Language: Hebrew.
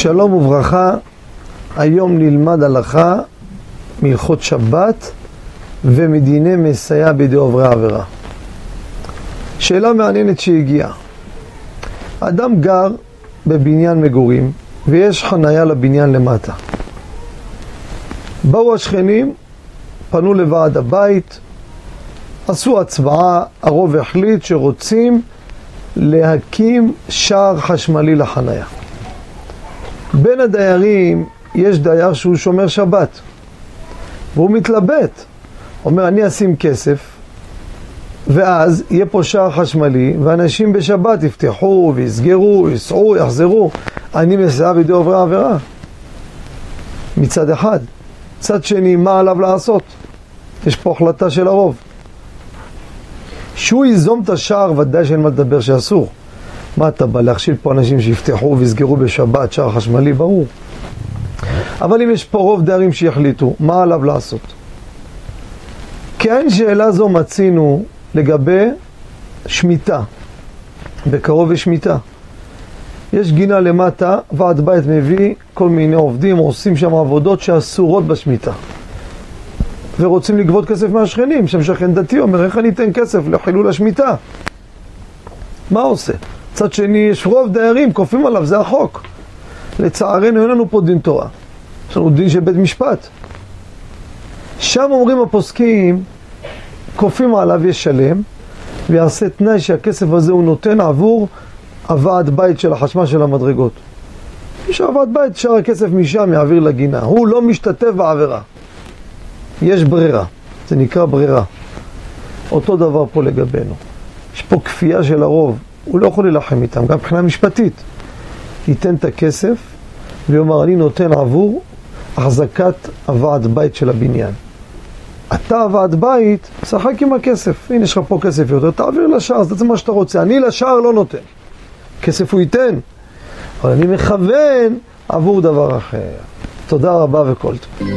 שלום וברכה, היום נלמד הלכה מהלכות שבת ומדיני מסייע בידי עוברי עבירה. שאלה מעניינת שהגיעה. אדם גר בבניין מגורים ויש חניה לבניין למטה. באו השכנים, פנו לוועד הבית, עשו הצבעה, הרוב החליט שרוצים להקים שער חשמלי לחניה. בין הדיירים יש דייר שהוא שומר שבת, והוא מתלבט. אומר, אני אשים כסף, ואז יהיה פה שער חשמלי, ואנשים בשבת יפתחו ויסגרו, ייסעו, יחזרו. אני מסייע בידי עוברי העבירה. מצד אחד. מצד שני, מה עליו לעשות? יש פה החלטה של הרוב. שהוא ייזום את השער, ודאי שאין מה לדבר שאסור. מה אתה בא להכשיל פה אנשים שיפתחו ויסגרו בשבת שער חשמלי? ברור. אבל אם יש פה רוב דיירים שיחליטו, מה עליו לעשות? כן שאלה זו מצינו לגבי שמיטה. בקרוב יש שמיטה. יש גינה למטה, ועד בית מביא כל מיני עובדים, עושים שם עבודות שאסורות בשמיטה. ורוצים לגבות כסף מהשכנים, שם שכן דתי אומר, איך אני אתן כסף לחילול השמיטה? מה עושה? מצד שני, יש רוב דיירים, כופים עליו, זה החוק. לצערנו, אין לנו פה דין תורה. יש לנו דין של בית משפט. שם אומרים הפוסקים, כופים עליו ישלם, ויעשה תנאי שהכסף הזה הוא נותן עבור הוועד בית של החשמל של המדרגות. מי שהוועד בית, שאר הכסף משם יעביר לגינה. הוא לא משתתף בעבירה. יש ברירה, זה נקרא ברירה. אותו דבר פה לגבינו. יש פה כפייה של הרוב. הוא לא יכול להילחם איתם, גם מבחינה משפטית. ייתן את הכסף ויאמר, אני נותן עבור החזקת הוועד בית של הבניין. אתה הוועד בית, שחק עם הכסף. הנה, יש לך פה כסף יותר, תעביר לשער, זה מה שאתה רוצה. אני לשער לא נותן. כסף הוא ייתן, אבל אני מכוון עבור דבר אחר. תודה רבה וכל טוב.